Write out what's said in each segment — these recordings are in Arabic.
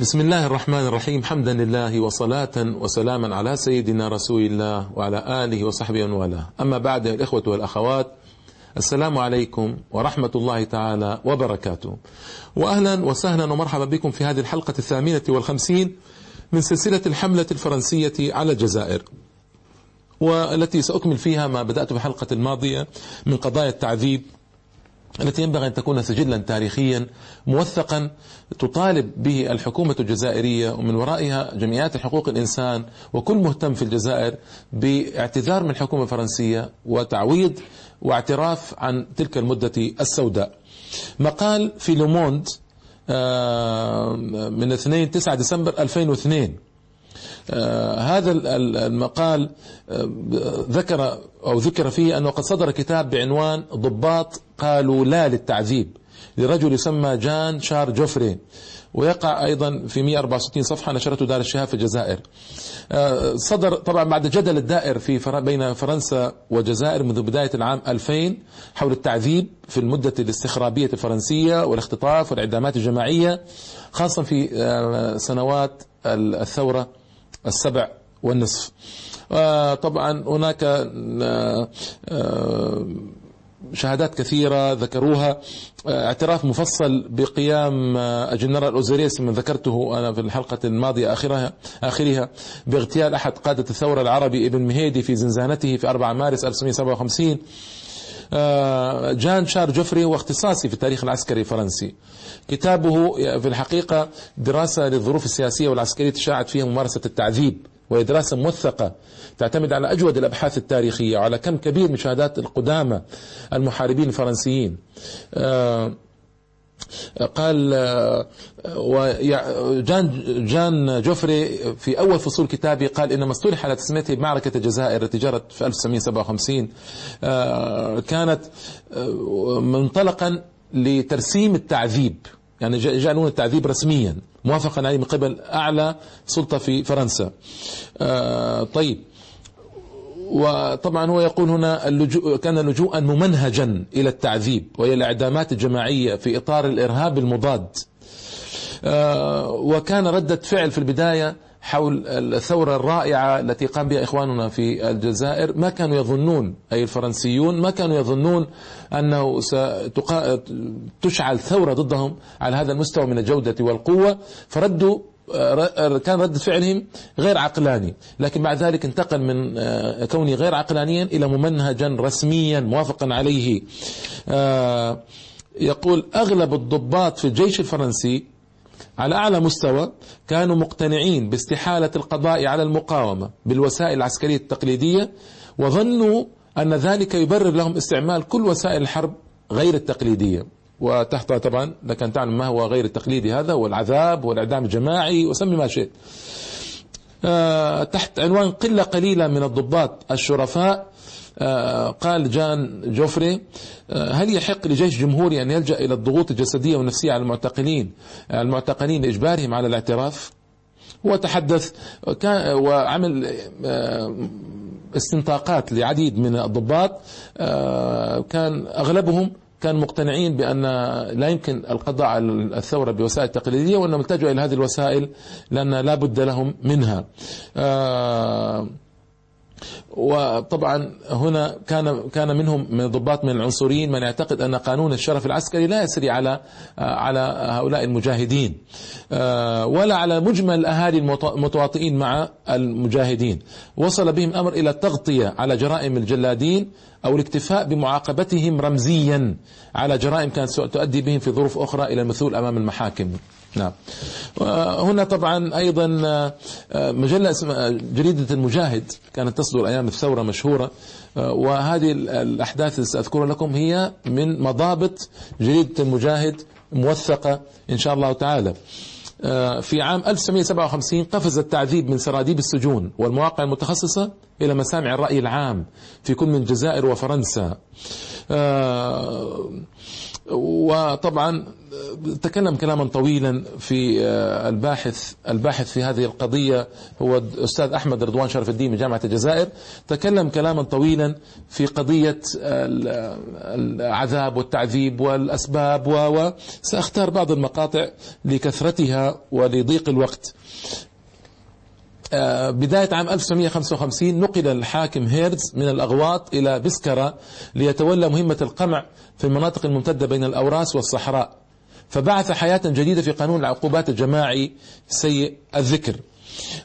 بسم الله الرحمن الرحيم حمدا لله وصلاة وسلاما على سيدنا رسول الله وعلى آله وصحبه ومن والاه أما بعد الإخوة والأخوات السلام عليكم ورحمة الله تعالى وبركاته وأهلا وسهلا ومرحبا بكم في هذه الحلقة الثامنة والخمسين من سلسلة الحملة الفرنسية على الجزائر والتي سأكمل فيها ما بدأت في الحلقة الماضية من قضايا التعذيب التي ينبغي أن تكون سجلا تاريخيا موثقا تطالب به الحكومة الجزائرية ومن ورائها جمعيات حقوق الإنسان وكل مهتم في الجزائر باعتذار من الحكومة الفرنسية وتعويض واعتراف عن تلك المدة السوداء. مقال في لوموند آه، من 2 9 ديسمبر 2002 آه هذا المقال آه ذكر أو ذكر فيه أنه قد صدر كتاب بعنوان ضباط قالوا لا للتعذيب لرجل يسمى جان شار جوفري ويقع أيضا في 164 صفحة نشرته دار الشهاب في الجزائر آه صدر طبعا بعد جدل الدائر في. بين فرنسا والجزائر منذ بداية العام 2000 حول التعذيب في المدة الاستخرابية الفرنسية والاختطاف والإعدامات الجماعية خاصة في آه سنوات الثورة السبع والنصف. طبعا هناك شهادات كثيرة ذكروها. اعتراف مفصل بقيام الجنرال أوساريس من ذكرته أنا في الحلقة الماضية آخرها آخرها باغتيال أحد قادة الثورة العربي ابن مهيدي في زنزانته في 4 مارس 1957 جان شار جوفري هو اختصاصي في التاريخ العسكري الفرنسي. كتابه في الحقيقة دراسة للظروف السياسية والعسكرية تشاعت فيها ممارسة التعذيب وهي دراسة موثقة تعتمد على أجود الأبحاث التاريخية وعلى كم كبير من شهادات القدامى المحاربين الفرنسيين. قال جان جان جوفري في أول فصول كتابه قال إنما اصطلح على تسميته بمعركة الجزائر التي جرت في 1957 كانت منطلقا لترسيم التعذيب يعني جعلون التعذيب رسميا موافقا عليه من قبل أعلى سلطة في فرنسا. طيب. وطبعا هو يقول هنا اللجوء كان لجوءا ممنهجا إلى التعذيب وهي الإعدامات الجماعية في إطار الإرهاب المضاد. وكان ردة فعل في البداية حول الثورة الرائعة التي قام بها إخواننا في الجزائر. ما كانوا يظنون أي الفرنسيون ما كانوا يظنون أنه ستشعل ثورة ضدهم على هذا المستوى من الجودة والقوة. فردوا كان رد فعلهم غير عقلاني لكن بعد ذلك انتقل من كونه غير عقلانيا إلى ممنهجا رسميا موافقا عليه. يقول أغلب الضباط في الجيش الفرنسي على أعلى مستوى كانوا مقتنعين باستحالة القضاء على المقاومة بالوسائل العسكرية التقليدية وظنوا أن ذلك يبرر لهم استعمال كل وسائل الحرب غير التقليدية. وتحتها طبعا لك أن تعلم ما هو غير التقليدي هذا والعذاب والإعدام الجماعي وسمي ما شئت. آه تحت عنوان قلة قليلة من الضباط الشرفاء. آه قال جان جوفري آه هل يحق لجيش جمهوري أن يلجأ إلى الضغوط الجسدية والنفسية على المعتقلين المعتقلين لإجبارهم على الاعتراف؟ وتحدث وعمل استنطاقات لعديد من الضباط كان أغلبهم كانوا مقتنعين بأن لا يمكن القضاء على الثورة بوسائل تقليدية وأنهم التجوا إلى هذه الوسائل لأن لا بد لهم منها. وطبعا هنا كان كان منهم من الضباط من العنصريين من يعتقد أن قانون الشرف العسكري لا يسري على على هؤلاء المجاهدين. ولا على مجمل الاهالي المتواطئين مع المجاهدين. وصل بهم الامر إلى التغطية على جرائم الجلادين أو الاكتفاء بمعاقبتهم رمزيا على جرائم كانت تؤدي بهم في ظروف أخرى إلى المثول أمام المحاكم. نعم. هنا طبعا أيضا مجلة اسمها جريدة المجاهد كانت تصدر أيام الثورة مشهورة. وهذه الأحداث اللي سأذكرها لكم هي من مضابط جريدة المجاهد موثقة إن شاء الله تعالى. في عام 1957 قفز التعذيب من سراديب السجون والمواقع المتخصصة إلى مسامع الرأي العام في كل من الجزائر وفرنسا. وطبعا تكلم كلاما طويلا في آه، الباحث الباحث في هذه القضية هو الأستاذ أحمد رضوان شرف الدين من جامعة الجزائر. تكلم كلاما طويلا في قضية العذاب والتعذيب والأسباب وسأختار بعض المقاطع لكثرتها ولضيق الوقت. آه، بداية عام 1955 نقل الحاكم هيرز من الأغواط إلى بسكرة ليتولى مهمة القمع في المناطق الممتدة بين الأوراس والصحراء. فبعث حياة جديدة في قانون العقوبات الجماعي سيء الذكر.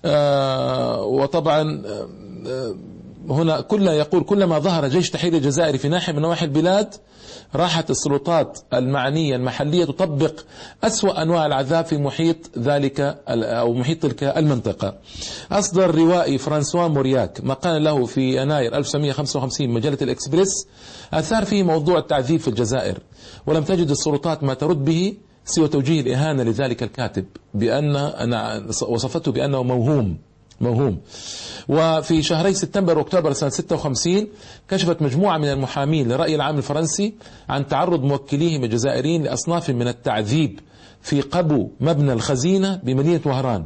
آه، وطبعا آه، هنا كل يقول كلما ظهر جيش تحرير الجزائر في ناحية من نواحي البلاد راحت السلطات المعنية المحلية تطبق أسوأ أنواع العذاب في محيط ذلك أو محيط تلك المنطقة. أصدر روائي فرانسوا مورياك مقال له في يناير 1955 مجلة الإكسبريس أثار فيه موضوع التعذيب في الجزائر ولم تجد السلطات ما ترد به سوى توجيه الإهانة لذلك الكاتب بأن أنا وصفته بأنه موهوم. موهوم. وفي شهري سبتمبر وأكتوبر سنة 56 كشفت مجموعة من المحامين لرأي العام الفرنسي عن تعرض موكليهم الجزائريين لأصناف من التعذيب في قبو مبنى الخزينة بمدينة وهران.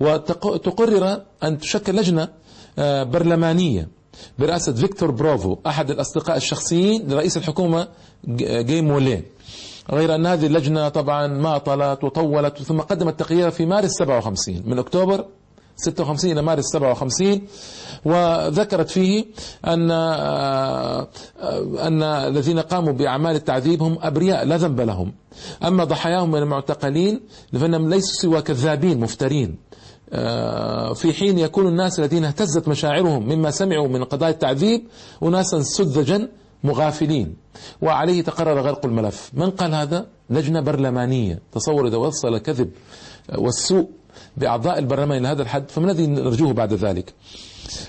وتقرر أن تشكل لجنة آه، برلمانية برئاسة فيكتور بروفو أحد الأصدقاء الشخصيين لرئيس الحكومة جيم موليه غير أن هذه اللجنة طبعا ما طلت وطولت ثم قدمت تقريرا في مارس 57 من أكتوبر 56 إلى مارس 57 وذكرت فيه أن آه، أن الذين قاموا بأعمال التعذيب هم أبرياء لا ذنب لهم. أما ضحاياهم من المعتقلين فإنهم ليسوا سوى كذابين مفترين. آه، في حين يكون الناس الذين اهتزت مشاعرهم مما سمعوا من قضايا التعذيب أناسا سذجا مغافلين. وعليه تقرر غلق الملف. من قال هذا؟ لجنة برلمانية. تصور إذا وصل الكذب والسوء بأعضاء البرلمان إلى هذا الحد فما الذي نرجوه بعد ذلك؟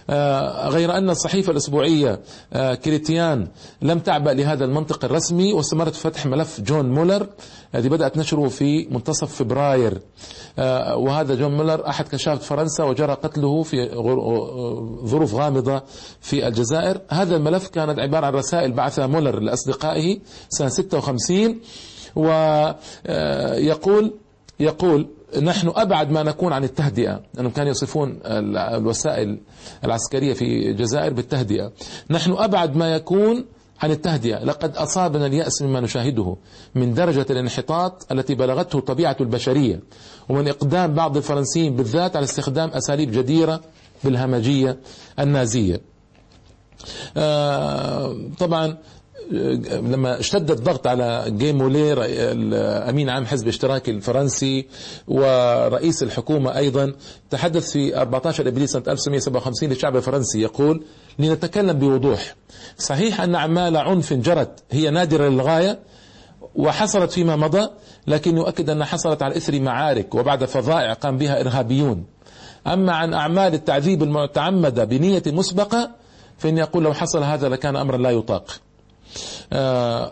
آه، غير أن الصحيفة الأسبوعية آه، كريتيان لم تعبأ لهذا المنطق الرسمي واستمرت فتح ملف جون مولر الذي بدأت نشره في منتصف فبراير. آه، وهذا جون مولر أحد كشافة فرنسا وجرى قتله في ظروف غامضة في الجزائر. هذا الملف كانت عبارة عن رسائل بعثها مولر لأصدقائه سنة 56 ويقول يقول نحن أبعد ما نكون عن التهدئة. لأنهم كانوا يصفون الوسائل العسكرية في الجزائر بالتهدئة. نحن أبعد ما يكون عن التهدئة. لقد أصابنا اليأس مما نشاهده من درجة الانحطاط التي بلغته طبيعة البشرية ومن إقدام بعض الفرنسيين بالذات على استخدام أساليب جديرة بالهمجية النازية. آه طبعا لما اشتد الضغط على جي موليه امين عام حزب اشتراكي الفرنسي ورئيس الحكومة أيضا تحدث في 14 ابريل سنة 1957 للشعب الفرنسي يقول لنتكلم بوضوح. صحيح أن أعمال عنف جرت هي نادرة للغاية وحصلت فيما مضى لكن يؤكد انها حصلت على إثر معارك وبعد فظائع قام بها إرهابيون. أما عن أعمال التعذيب المتعمدة بنية مسبقة فاني أقول لو حصل هذا لكان امرا لا يطاق.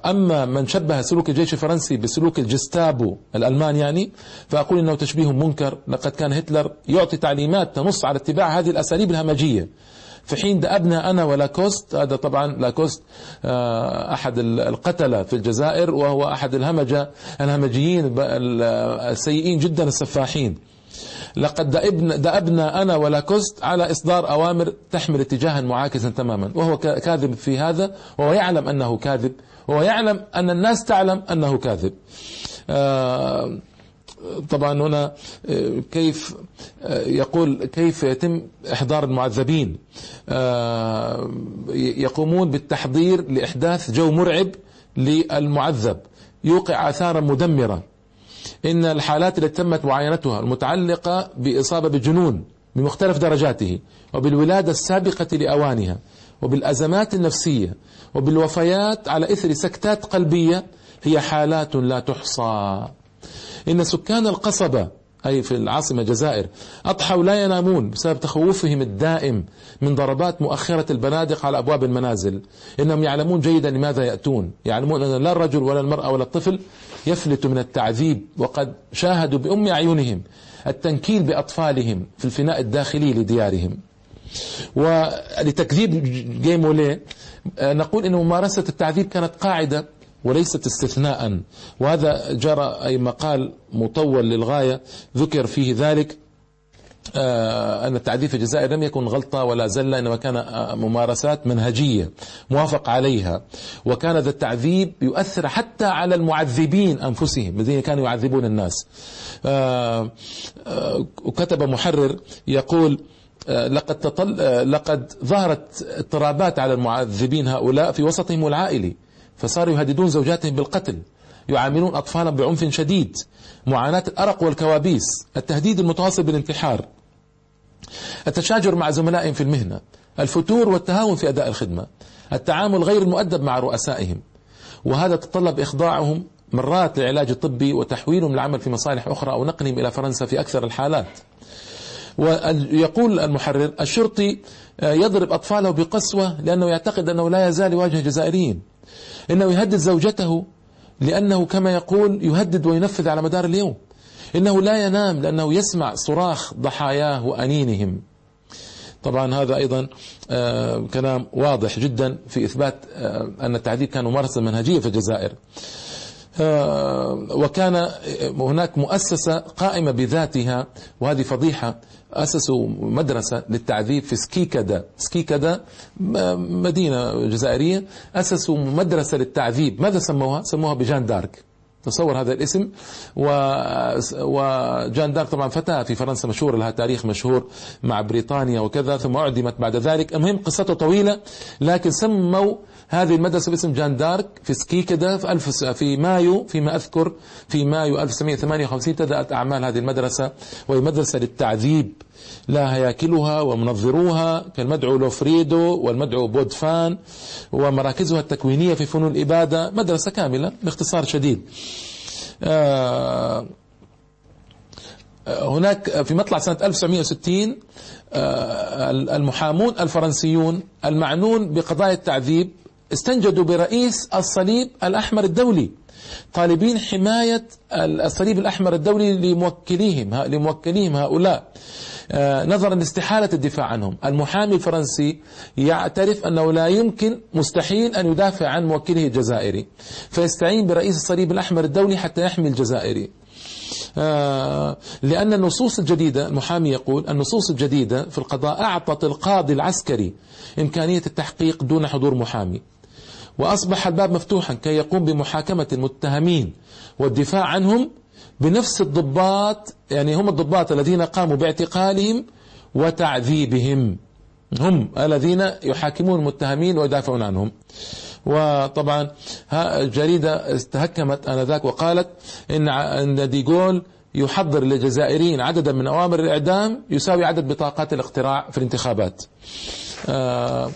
أما من شبه سلوك الجيش الفرنسي بسلوك الجستابو الألمان يعني فأقول أنه تشبيه منكر. لقد كان هتلر يعطي تعليمات تنص على اتباع هذه الأساليب الهمجية. في حين دأبنا أنا ولاكوست هذا طبعا لاكوست آه، أحد القتلة في الجزائر وهو أحد الهمجة الهمجيين السيئين جدا السفاحين. لقد دأبنا, دأبنا أنا ولاكوست على إصدار أوامر تحمل اتجاها معاكسا تماما وهو كاذب في هذا وهو يعلم أنه كاذب وهو يعلم أن الناس تعلم أنه كاذب. آه طبعا هنا آه، كيف آه، يقول كيف يتم إحضار المعذبين؟ يقومون بالتحضير لإحداث جو مرعب للمعذب يوقع اثارا مدمره إن الحالات التي تمت معاينتها المتعلقة بإصابة بالجنون بمختلف درجاته وبالولادة السابقة لأوانها وبالأزمات النفسية وبالوفيات على إثر سكتات قلبية هي حالات لا تحصى. إن سكان القصبة أي في العاصمة الجزائر. أضحوا لا ينامون بسبب تخوفهم الدائم من ضربات مؤخرة البنادق على أبواب المنازل. إنهم يعلمون جيدا لماذا يأتون. يعلمون أن لا الرجل ولا المرأة ولا الطفل يفلت من التعذيب وقد شاهدوا بأم أعينهم التنكيل بأطفالهم في الفناء الداخلي لديارهم. ولتكذيب جيمولي آه، نقول أن ممارسة التعذيب كانت قاعدة وليست استثناء. وهذا جرى أي مقال مطول للغاية ذكر فيه ذلك. آه، أن التعذيب في الجزائر لم يكن غلطة ولا زلة إنما كان آه، ممارسات منهجية موافق عليها. وكان ذا التعذيب يؤثر حتى على المعذبين أنفسهم الذين كانوا يعذبون الناس. وكتب محرر يقول لقد تطل لقد ظهرت اضطرابات على المعذبين هؤلاء في وسطهم العائلي. فصاروا يهددون زوجاتهم بالقتل يعاملون أطفالهم بعنف شديد معاناة الأرق والكوابيس التهديد المتواصل بالانتحار التشاجر مع زملائهم في المهنة الفتور والتهاون في أداء الخدمة التعامل غير المؤدب مع رؤسائهم. وهذا تطلب إخضاعهم مرات للعلاج الطبي وتحويلهم للعمل في مصالح أخرى أو نقلهم إلى فرنسا في أكثر الحالات. ويقول المحرر الشرطي يضرب أطفاله بقسوة لأنه يعتقد أنه لا يزال يواجه جزائريين إنه يهدد زوجته لأنه كما يقول يهدد وينفذ على مدار اليوم. إنه لا ينام لأنه يسمع صراخ ضحاياه وأنينهم. طبعا هذا أيضا آه، كلام واضح جدا في إثبات آه، أن التعذيب كان ممارسة منهجية في الجزائر. آه، وكان هناك مؤسسة قائمة بذاتها وهذه فضيحة أسسوا مدرسة للتعذيب في سكيكدا سكيكدا مدينة جزائرية. أسسوا مدرسة للتعذيب. ماذا سموها؟ سموها بجان دارك. تصور هذا الاسم. و... وجان دارك طبعا فتاة في فرنسا مشهورة لها تاريخ مشهور مع بريطانيا وكذا ثم أعدمت بعد ذلك. المهم قصته طويلة لكن سموا هذه المدرسة باسم جان دارك في سكيكدا في, ألف في مايو فيما أذكر في مايو 1958 بدأت أعمال هذه المدرسة وهي مدرسة للتعذيب. لا هياكلها ومنظروها كالمدعو لوفريدو والمدعو بودفان ومراكزها التكوينية في فنون الإبادة مدرسة كاملة باختصار شديد. آه هناك في مطلع سنة 1960 آه، المحامون الفرنسيون المعنون بقضايا التعذيب استنجدوا برئيس الصليب الأحمر الدولي. طالبين حماية الصليب الأحمر الدولي لموكليهم لموكليهم هؤلاء. نظرا لاستحالة الدفاع عنهم. المحامي الفرنسي يعترف أنه لا يمكن مستحيل أن يدافع عن موكله الجزائري فيستعين برئيس الصليب الأحمر الدولي حتى يحمي الجزائري. آه، لأن النصوص الجديدة المحامي يقول النصوص الجديدة في القضاء أعطت القاضي العسكري إمكانية التحقيق دون حضور محامي. وأصبح الباب مفتوحا كي يقوم بمحاكمة المتهمين والدفاع عنهم بنفس الضباط يعني هم الضباط الذين قاموا باعتقالهم وتعذيبهم. هم الذين يحاكمون المتهمين ويدافعون عنهم. وطبعا الجريدة استهكمت آنذاك وقالت إن أن ديغول يحضر للجزائريين عددا من أوامر الإعدام يساوي عدد بطاقات الاقتراع في الانتخابات. آه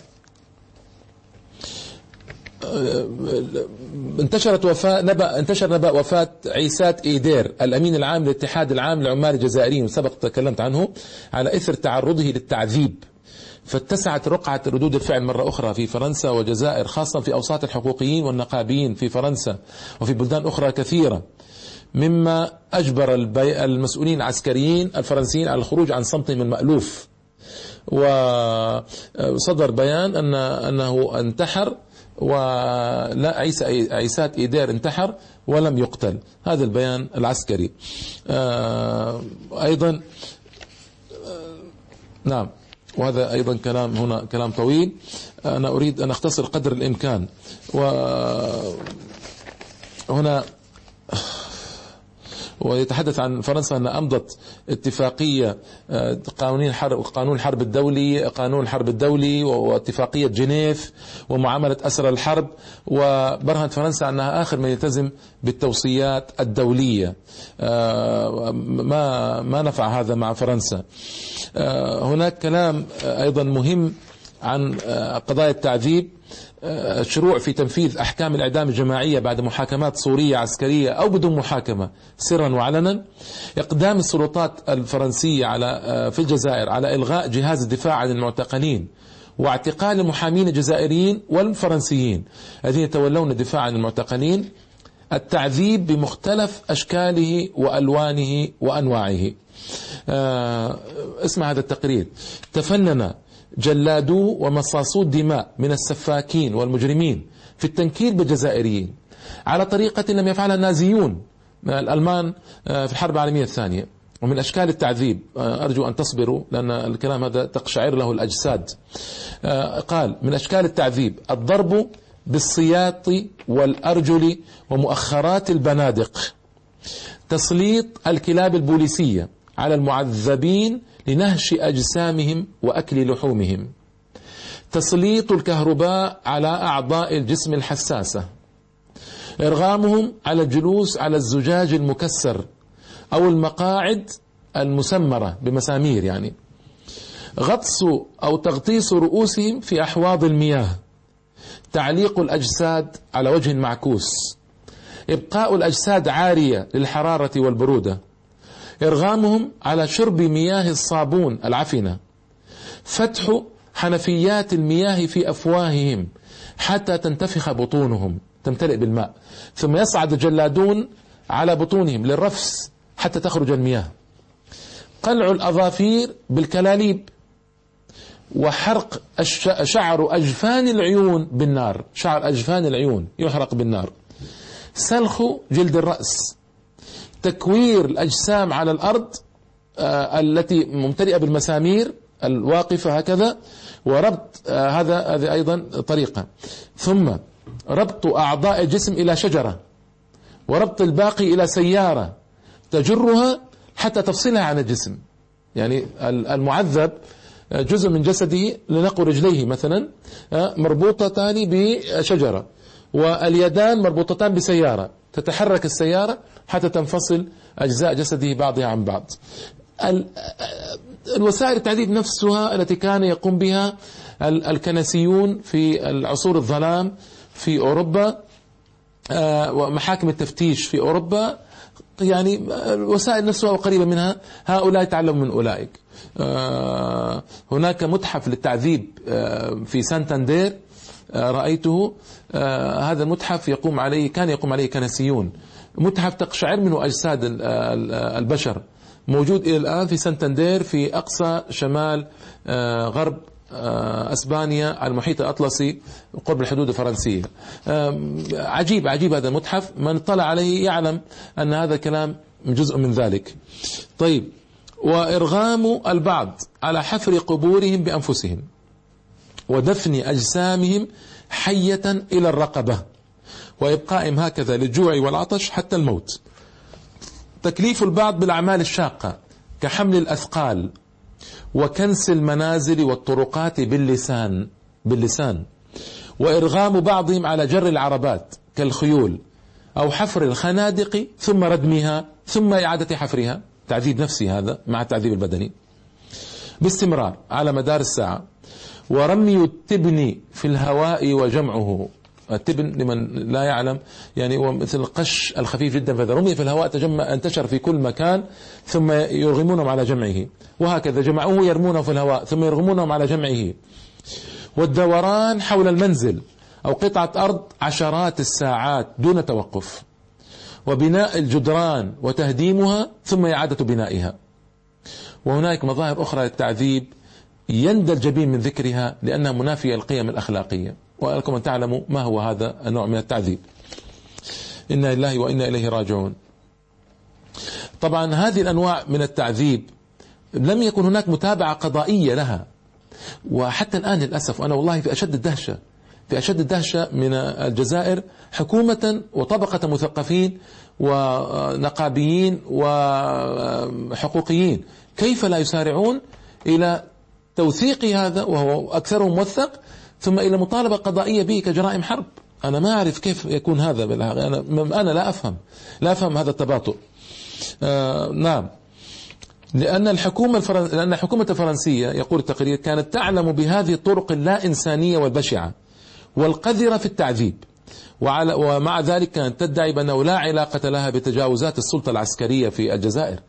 انتشرت وفاة نبأ انتشر نبأ وفاة عيسات إيدير الأمين العام للاتحاد العام للعمال الجزائريين وسبق تكلمت عنه على إثر تعرضه للتعذيب. فاتسعت رقعة ردود الفعل مرة أخرى في فرنسا والجزائر خاصة في أوساط الحقوقيين والنقابيين في فرنسا وفي بلدان أخرى كثيرة. مما أجبر المسؤولين العسكريين الفرنسيين على الخروج عن صمتهم المألوف وصدر بيان أن أنه انتحر ولا عيسى عيسات إيدير انتحر ولم يقتل. هذا البيان العسكري. آه، أيضا آه، نعم. وهذا أيضا كلام هنا كلام طويل. أنا أريد أن أختصر قدر الإمكان. وهنا ويتحدث عن فرنسا أنها أمضت اتفاقية آه، قانون الحرب قانون الحرب الدولي قانون الحرب الدولي واتفاقية جنيف ومعاملة أسرى الحرب. وبرهنت فرنسا أنها آخر من يلتزم بالتوصيات الدولية. آه، ما ما نفع هذا مع فرنسا. آه، هناك كلام أيضا مهم عن قضايا التعذيب الشروع في تنفيذ أحكام الإعدام الجماعية بعد محاكمات صورية عسكرية أو بدون محاكمة سرا وعلنا. إقدام السلطات الفرنسية على آه، في الجزائر على إلغاء جهاز الدفاع عن المعتقلين واعتقال المحامين الجزائريين والفرنسيين الذين يتولون الدفاع عن المعتقلين التعذيب بمختلف أشكاله وألوانه وأنواعه. آه، اسمع هذا التقرير. تفنن جلادو ومصاصو الدماء من السفاكين والمجرمين في التنكيل بالجزائريين. على طريقة لم يفعلها النازيون الألمان آه، في الحرب العالمية الثانية. ومن أشكال التعذيب آه، أرجو أن تصبروا لأن الكلام هذا تقشعر له الأجساد. آه، قال من أشكال التعذيب الضرب بالسياط والأرجل ومؤخرات البنادق. تسليط الكلاب البوليسية على المعذبين لنهش أجسامهم وأكل لحومهم. تسليط الكهرباء على أعضاء الجسم الحساسة. إرغامهم على الجلوس على الزجاج المكسر أو المقاعد المسمرة بمسامير يعني. غطس أو تغطيس رؤوسهم في أحواض المياه. تعليق الأجساد على وجه معكوس. إبقاء الأجساد عارية للحرارة والبرودة. إرغامهم على شرب مياه الصابون العفنة. فتح حنفيات المياه في أفواههم حتى تنتفخ بطونهم تمتلئ بالماء. ثم يصعد الجلادون على بطونهم للرفس حتى تخرج المياه. قلع الأظافير بالكلاليب وحرق شعر أجفان العيون بالنار. شعر أجفان العيون يحرق بالنار. سلخ جلد الرأس تكوير الأجسام على الأرض آه التي ممتلئة بالمسامير الواقفة هكذا وربط آه هذا هذه أيضا طريقة. ثم ربط أعضاء الجسم إلى شجرة وربط الباقي إلى سيارة تجرها حتى تفصلها عن الجسم. يعني المعذب آه، جزء من جسده لنقل رجليه مثلا مربوطتان بشجرة واليدان مربوطتان بسيارة تتحرك السيارة حتى تنفصل أجزاء جسده بعضها عن بعض. الوسائل التعذيب نفسها التي كان يقوم بها الكنسيون في العصور الظلام في أوروبا آه، ومحاكم التفتيش في أوروبا. يعني الوسائل نفسها وقريبة منها هؤلاء تعلموا من أولئك. آه، هناك متحف للتعذيب آه، في سانتاندير رأيته. هذا المتحف يقوم عليه كان يقوم عليه كنسيون. متحف تقشعر منه أجساد البشر موجود إلى الآن في سانتاندير في أقصى شمال غرب آه، أسبانيا المحيط الأطلسي قرب الحدود الفرنسية. عجيب عجيب هذا المتحف من اطلع عليه يعلم أن هذا الكلام جزء من ذلك. طيب وإرغام البعض على حفر قبورهم بأنفسهم ودفن أجسامهم حية إلى الرقبة وإبقائهم هكذا للجوع والعطش حتى الموت. تكليف البعض بالأعمال الشاقة كحمل الأثقال وكنس المنازل والطرقات باللسان باللسان وإرغام بعضهم على جر العربات كالخيول أو حفر الخنادق ثم ردمها ثم إعادة حفرها. تعذيب نفسي هذا مع التعذيب البدني. باستمرار على مدار الساعة. ورمي التبن في الهواء وجمعه. التبن لمن لا يعلم. يعني هو مثل القش الخفيف جدا فإذا رمي في الهواء تجمع انتشر في كل مكان ثم يرغمونهم على جمعه. وهكذا جمعوه يرمونه في الهواء ثم يرغمونهم على جمعه. والدوران حول المنزل أو قطعة أرض عشرات الساعات دون توقف. وبناء الجدران وتهديمها ثم إعادة بنائها. وهناك مظاهر أخرى للتعذيب. يندى الجبين من ذكرها لأنها منافية القيم الأخلاقية. ولكم أن تعلموا ما هو هذا النوع من التعذيب. إنا لله وإنا إليه راجعون. طبعا هذه الأنواع من التعذيب لم يكن هناك متابعة قضائية لها. وحتى الآن للأسف وأنا والله في أشد الدهشة في أشد الدهشة من الجزائر حكومة وطبقة مثقفين ونقابيين وحقوقيين. كيف لا يسارعون إلى توثيق هذا وهو أكثرهم موثق؟ ثم إلى مطالبة قضائية به كجرائم حرب. أنا ما أعرف كيف يكون هذا أنا, أنا لا أفهم. لا أفهم هذا التباطؤ. آه نعم. لأن الحكومة الفرن... لأن الحكومة الفرنسية يقول التقرير كانت تعلم بهذه الطرق اللا إنسانية والبشعة والقذرة في التعذيب. وعلى ومع ذلك كانت تدعي بأنه لا علاقة لها بتجاوزات السلطة العسكرية في الجزائر.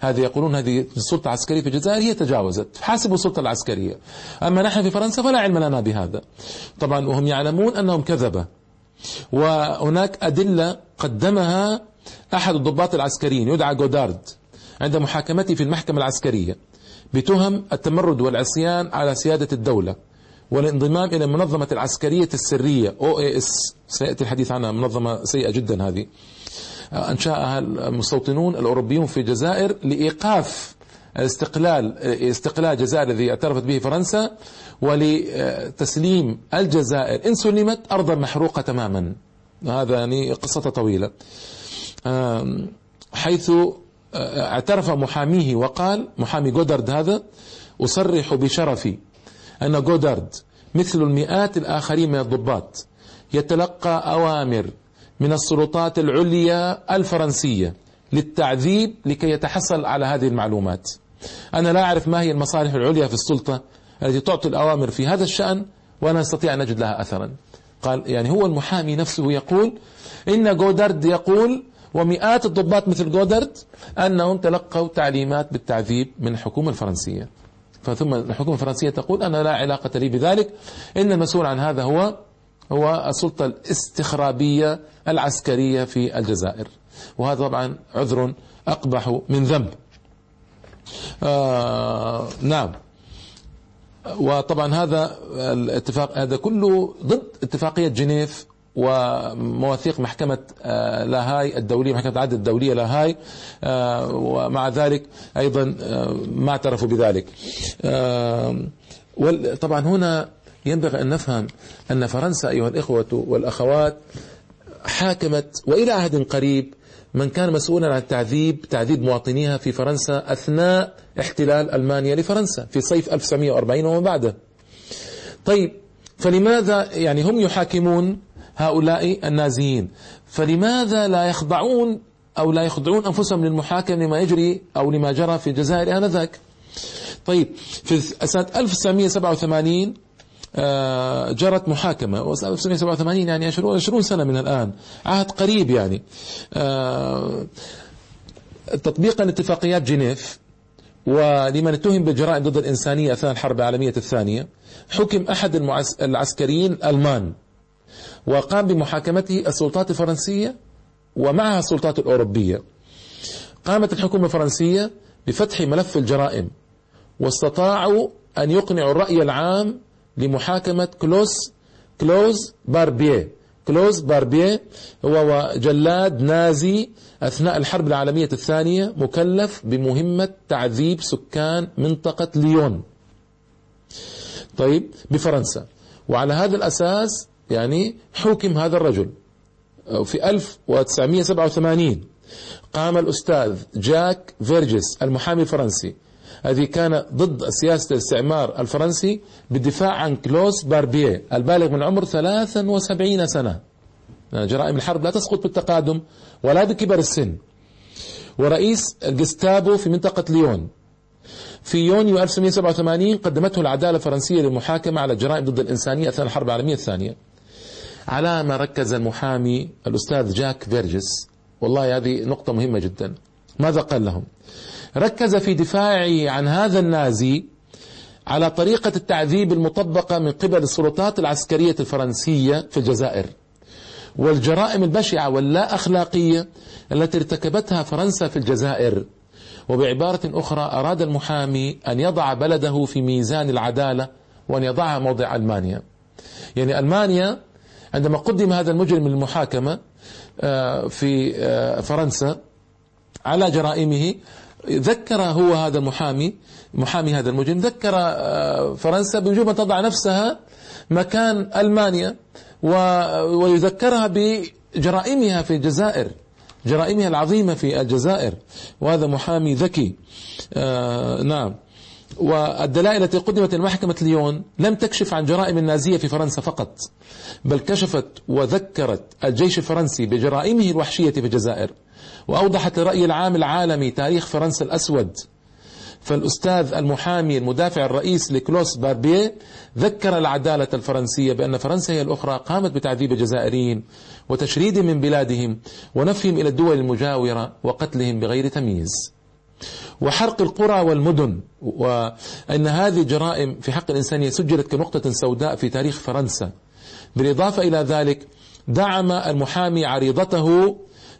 هذه يقولون هذه السلطة العسكرية في الجزائر هي تجاوزت. حاسبوا السلطة العسكرية. أما نحن في فرنسا فلا علم لنا بهذا. طبعا وهم يعلمون أنهم كذبة. وهناك أدلة قدمها أحد الضباط العسكريين يدعى جودارد عند محاكمته في المحكمة العسكرية بتهم التمرد والعصيان على سيادة الدولة. والانضمام إلى المنظمة العسكرية السرية OAS سيأتي الحديث عنها منظمة سيئة جدا هذه. أنشأها المستوطنون الأوروبيون في الجزائر لإيقاف استقلال استقلال الجزائر الذي اعترفت به فرنسا ولتسليم الجزائر. إن سلمت أرضا محروقة تماما. هذا يعني قصة طويلة. حيث اعترف محاميه وقال محامي جودارد هذا أصرح بشرفي أن جودارد مثل المئات الآخرين من الضباط يتلقى أوامر من السلطات العليا الفرنسية للتعذيب لكي يتحصل على هذه المعلومات. أنا لا أعرف ما هي المصالح العليا في السلطة التي تعطي الأوامر في هذا الشأن وأنا أستطيع أن أجد لها أثرا. قال يعني هو المحامي نفسه يقول إن جودارد يقول ومئات الضباط مثل جودارد أنهم تلقوا تعليمات بالتعذيب من الحكومة الفرنسية. فثم الحكومة الفرنسية تقول أنا لا علاقة لي بذلك إن المسؤول عن هذا هو هو السلطة الاستخرابية العسكرية في الجزائر. وهذا طبعا عذر أقبح من ذنب. آه نعم. وطبعا هذا الاتفاق هذا كله ضد اتفاقية جنيف ومواثيق محكمة آه، لاهاي الدولية محكمة العدل الدولية لاهاي آه، ومع ذلك أيضا آه، ما اعترفوا بذلك. طبعا هنا ينبغي أن نفهم أن فرنسا أيها الإخوة والأخوات حاكمت وإلى عهد قريب من كان مسؤولا عن تعذيب تعذيب مواطنيها في فرنسا أثناء احتلال ألمانيا لفرنسا في صيف 1940 وما بعده. طيب فلماذا يعني هم يحاكمون؟ هؤلاء النازيين. فلماذا لا يخضعون أو لا يخضعون أنفسهم للمحاكمة لما يجري أو لما جرى في الجزائر آنذاك؟ طيب في سنة 1987 آه، جرت محاكمة. 1987 يعني 20 سنة من الآن. عهد قريب يعني. آه، تطبيقا لاتفاقيات جنيف ولمن اتهم بالجرائم ضد الإنسانية أثناء الحرب العالمية الثانية حكم أحد العسكريين الألمان. وقام بمحاكمته السلطات الفرنسية ومعها السلطات الأوروبية. قامت الحكومة الفرنسية بفتح ملف الجرائم واستطاعوا أن يقنعوا الرأي العام لمحاكمة كلوس كلوز باربيه كلوز باربيه هو جلاد نازي أثناء الحرب العالمية الثانية مكلف بمهمة تعذيب سكان منطقة ليون. طيب بفرنسا. وعلى هذا الأساس يعني حكم هذا الرجل. في 1987 قام الأستاذ جاك فيرجس المحامي الفرنسي. الذي كان ضد سياسة الاستعمار الفرنسي بالدفاع عن كلوس باربيه البالغ من عمر 73 سنة. جرائم الحرب لا تسقط بالتقادم ولا بكبر السن. ورئيس الجستابو في منطقة ليون. في يونيو 1987 قدمته العدالة الفرنسية للمحاكمة على الجرائم ضد الإنسانية أثناء الحرب العالمية الثانية. على ما ركز المحامي الأستاذ جاك فيرجس. والله هذه نقطة مهمة جدا. ماذا قال لهم؟ ركز في دفاعه عن هذا النازي على طريقة التعذيب المطبقة من قبل السلطات العسكرية الفرنسية في الجزائر. والجرائم البشعة واللا أخلاقية التي ارتكبتها فرنسا في الجزائر. وبعبارة أخرى أراد المحامي أن يضع بلده في ميزان العدالة وأن يضعها موضع ألمانيا. يعني ألمانيا عندما قدم هذا المجرم للمحاكمة آه، في آه، فرنسا على جرائمه ذكر هو هذا المحامي محامي هذا المجرم ذكر آه، فرنسا بوجوب أن تضع نفسها مكان ألمانيا ويذكرها بجرائمها في الجزائر جرائمها العظيمة في الجزائر وهذا محامي ذكي. آه نعم. والدلائل التي قدمت لمحكمة ليون لم تكشف عن جرائم النازية في فرنسا فقط بل كشفت وذكرت الجيش الفرنسي بجرائمه الوحشية في الجزائر وأوضحت للرأي العام العالمي تاريخ فرنسا الأسود. فالأستاذ المحامي المدافع الرئيس لكلوس باربيه ذكر العدالة الفرنسية بأن فرنسا هي الأخرى قامت بتعذيب الجزائريين وتشريدهم من بلادهم ونفيهم إلى الدول المجاورة وقتلهم بغير تمييز. وحرق القرى والمدن وأن هذه الجرائم في حق الإنسانية سجلت كنقطة سوداء في تاريخ فرنسا. بالإضافة إلى ذلك دعم المحامي عريضته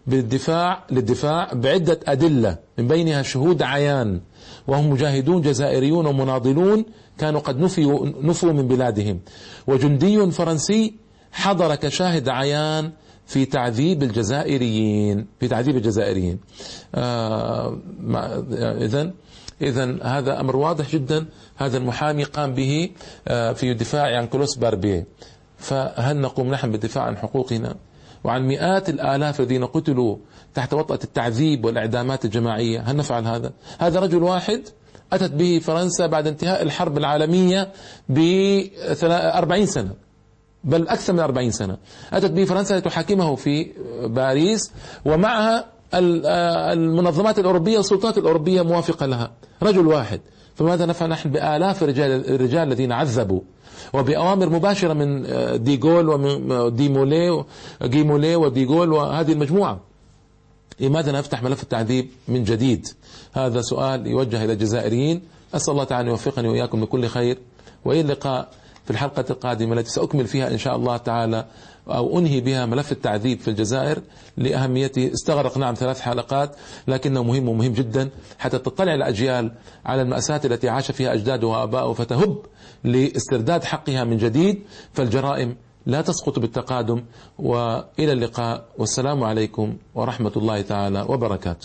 بالدفاع للدفاع بعدة أدلة من بينها شهود عيان وهم مجاهدون جزائريون ومناضلون كانوا قد نفوا, نفوا من بلادهم. وجندي فرنسي حضر كشاهد عيان في تعذيب الجزائريين في تعذيب الجزائريين. آه إذا إذا هذا أمر واضح جدا. هذا المحامي قام به آه في الدفاع عن كلوس باربيه فهل نقوم نحن بالدفاع عن حقوقنا؟ وعن مئات الآلاف الذين قتلوا تحت وطأة التعذيب والإعدامات الجماعية هل نفعل هذا؟ هذا رجل واحد أتت به فرنسا بعد انتهاء الحرب العالمية ب 40 سنة. بل أكثر من 40 سنة. أتت به فرنسا لتحاكمه في باريس ومعها المنظمات الأوروبية والسلطات الأوروبية موافقة لها. رجل واحد. فماذا نفعل نحن بآلاف الرجال, الرجال الذين عذبوا؟ وبأوامر مباشرة من ديغول ومن دي موليه جي موليه وديغول وهذه المجموعة. لماذا نفتح ملف التعذيب من جديد؟ هذا سؤال يوجه إلى الجزائريين. أسأل الله تعالى يوفقني وإياكم لكل خير. وإلى اللقاء. في الحلقة القادمة التي سأكمل فيها إن شاء الله تعالى أو أنهي بها ملف التعذيب في الجزائر لأهميته. استغرق نعم ثلاث حلقات لكنه مهم ومهم جدا حتى تطلع الأجيال على المأساة التي عاش فيها أجدادها وآباؤه فتهب لاسترداد حقها من جديد. فالجرائم لا تسقط بالتقادم وإلى اللقاء. والسلام عليكم ورحمة الله تعالى وبركاته.